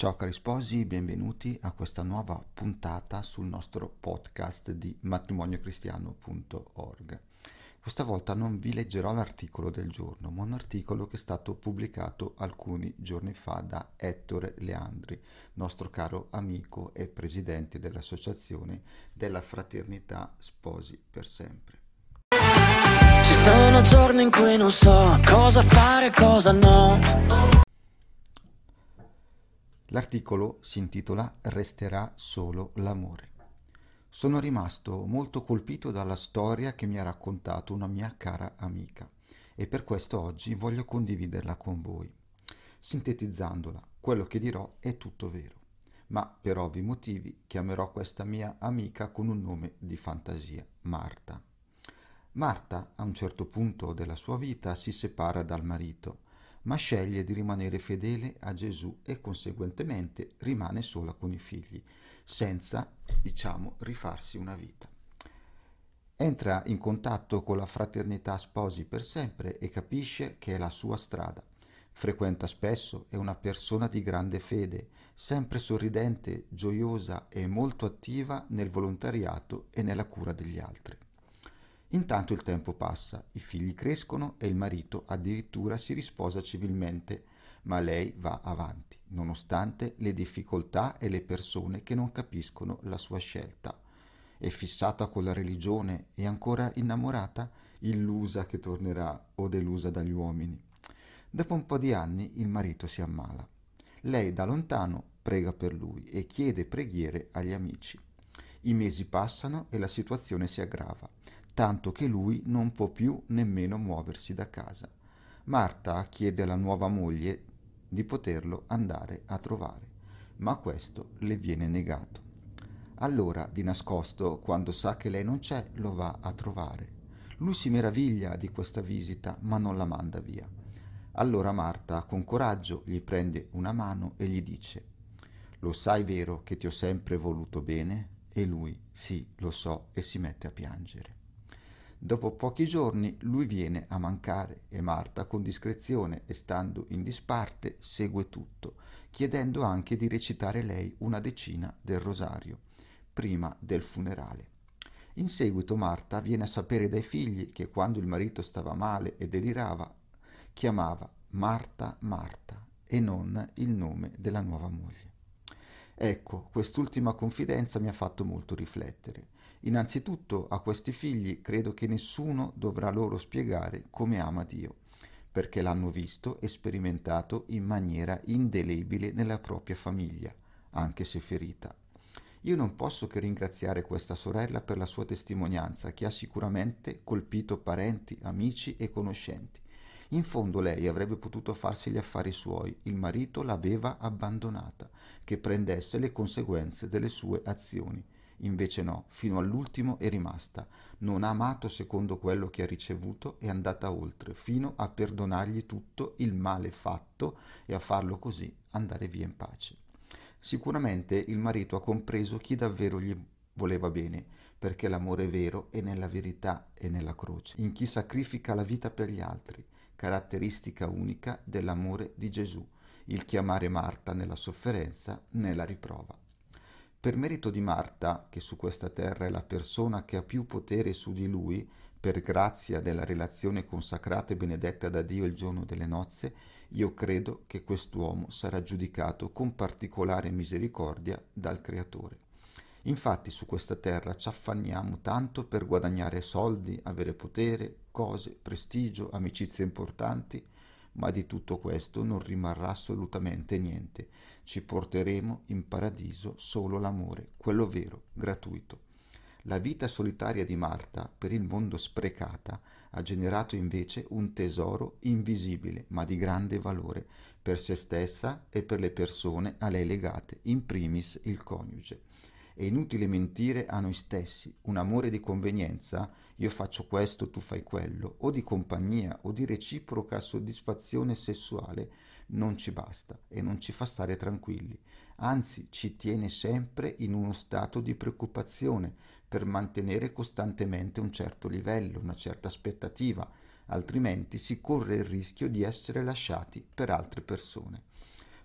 Ciao cari sposi, benvenuti a questa nuova puntata sul nostro podcast di matrimoniocristiano.org. Questa volta non vi leggerò l'articolo del giorno, ma un articolo che è stato pubblicato alcuni giorni fa da Ettore Leandri, nostro caro amico e presidente dell'Associazione della Fraternità Sposi per Sempre. Ci sono giorni in cui non so cosa fare e cosa no. L'articolo si intitola Resterà solo l'amore. Sono rimasto molto colpito dalla storia che mi ha raccontato una mia cara amica e per questo oggi voglio condividerla con voi. Sintetizzandola, quello che dirò è tutto vero, ma per ovvi motivi chiamerò questa mia amica con un nome di fantasia, Marta. Marta, a un certo punto della sua vita, si separa dal marito ma sceglie di rimanere fedele a Gesù e conseguentemente rimane sola con i figli, senza, diciamo, rifarsi una vita. Entra in contatto con la fraternità sposi per sempre e capisce che è la sua strada. Frequenta spesso, è una persona di grande fede, sempre sorridente, gioiosa e molto attiva nel volontariato e nella cura degli altri. Intanto il tempo passa, i figli crescono e il marito addirittura si risposa civilmente, ma lei va avanti, nonostante le difficoltà e le persone che non capiscono la sua scelta. È fissata con la religione e ancora innamorata, illusa che tornerà o delusa dagli uomini. Dopo un po' di anni il marito si ammala. Lei da lontano prega per lui e chiede preghiere agli amici. I mesi passano e la situazione si aggrava tanto che lui non può più nemmeno muoversi da casa. Marta chiede alla nuova moglie di poterlo andare a trovare, ma questo le viene negato. Allora, di nascosto, quando sa che lei non c'è, lo va a trovare. Lui si meraviglia di questa visita, ma non la manda via. Allora Marta, con coraggio, gli prende una mano e gli dice Lo sai vero che ti ho sempre voluto bene? E lui, sì, lo so, e si mette a piangere. Dopo pochi giorni lui viene a mancare e Marta, con discrezione e stando in disparte, segue tutto, chiedendo anche di recitare lei una decina del rosario, prima del funerale. In seguito Marta viene a sapere dai figli che quando il marito stava male e delirava, chiamava Marta Marta e non il nome della nuova moglie. Ecco, quest'ultima confidenza mi ha fatto molto riflettere Innanzitutto a questi figli credo che nessuno dovrà loro spiegare come ama Dio, perché l'hanno visto e sperimentato in maniera indelebile nella propria famiglia, anche se ferita. Io non posso che ringraziare questa sorella per la sua testimonianza, che ha sicuramente colpito parenti, amici e conoscenti. In fondo lei avrebbe potuto farsi gli affari suoi, il marito l'aveva abbandonata, che prendesse le conseguenze delle sue azioni. Invece no, fino all'ultimo è rimasta. Non ha amato secondo quello che ha ricevuto, è andata oltre, fino a perdonargli tutto il male fatto e a farlo così andare via in pace. Sicuramente il marito ha compreso chi davvero gli voleva bene, perché l'amore vero è nella verità e nella croce, in chi sacrifica la vita per gli altri, caratteristica unica dell'amore di Gesù, il chiamare Marta nella sofferenza, nella riprova. Per merito di Marta, che su questa terra è la persona che ha più potere su di lui, per grazia della relazione consacrata e benedetta da Dio il giorno delle nozze, io credo che quest'uomo sarà giudicato con particolare misericordia dal Creatore. Infatti su questa terra ci affanniamo tanto per guadagnare soldi, avere potere, cose, prestigio, amicizie importanti, ma di tutto questo non rimarrà assolutamente niente. Ci porteremo in paradiso solo l'amore, quello vero, gratuito. La vita solitaria di Marta, per il mondo sprecata, ha generato invece un tesoro invisibile, ma di grande valore, per se stessa e per le persone a lei legate, in primis il coniuge. È inutile mentire a noi stessi, un amore di convenienza, io faccio questo, tu fai quello, o di compagnia o di reciproca soddisfazione sessuale, non ci basta e non ci fa stare tranquilli, anzi ci tiene sempre in uno stato di preoccupazione per mantenere costantemente un certo livello, una certa aspettativa, altrimenti si corre il rischio di essere lasciati per altre persone.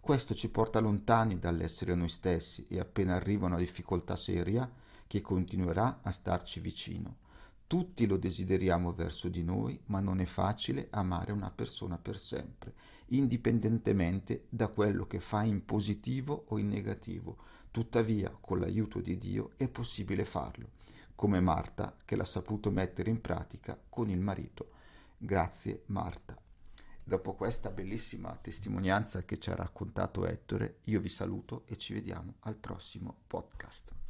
Questo ci porta lontani dall'essere noi stessi e appena arriva una difficoltà seria, che continuerà a starci vicino. Tutti lo desideriamo verso di noi, ma non è facile amare una persona per sempre, indipendentemente da quello che fa in positivo o in negativo. Tuttavia, con l'aiuto di Dio è possibile farlo, come Marta che l'ha saputo mettere in pratica con il marito. Grazie Marta. Dopo questa bellissima testimonianza che ci ha raccontato Ettore, io vi saluto e ci vediamo al prossimo podcast.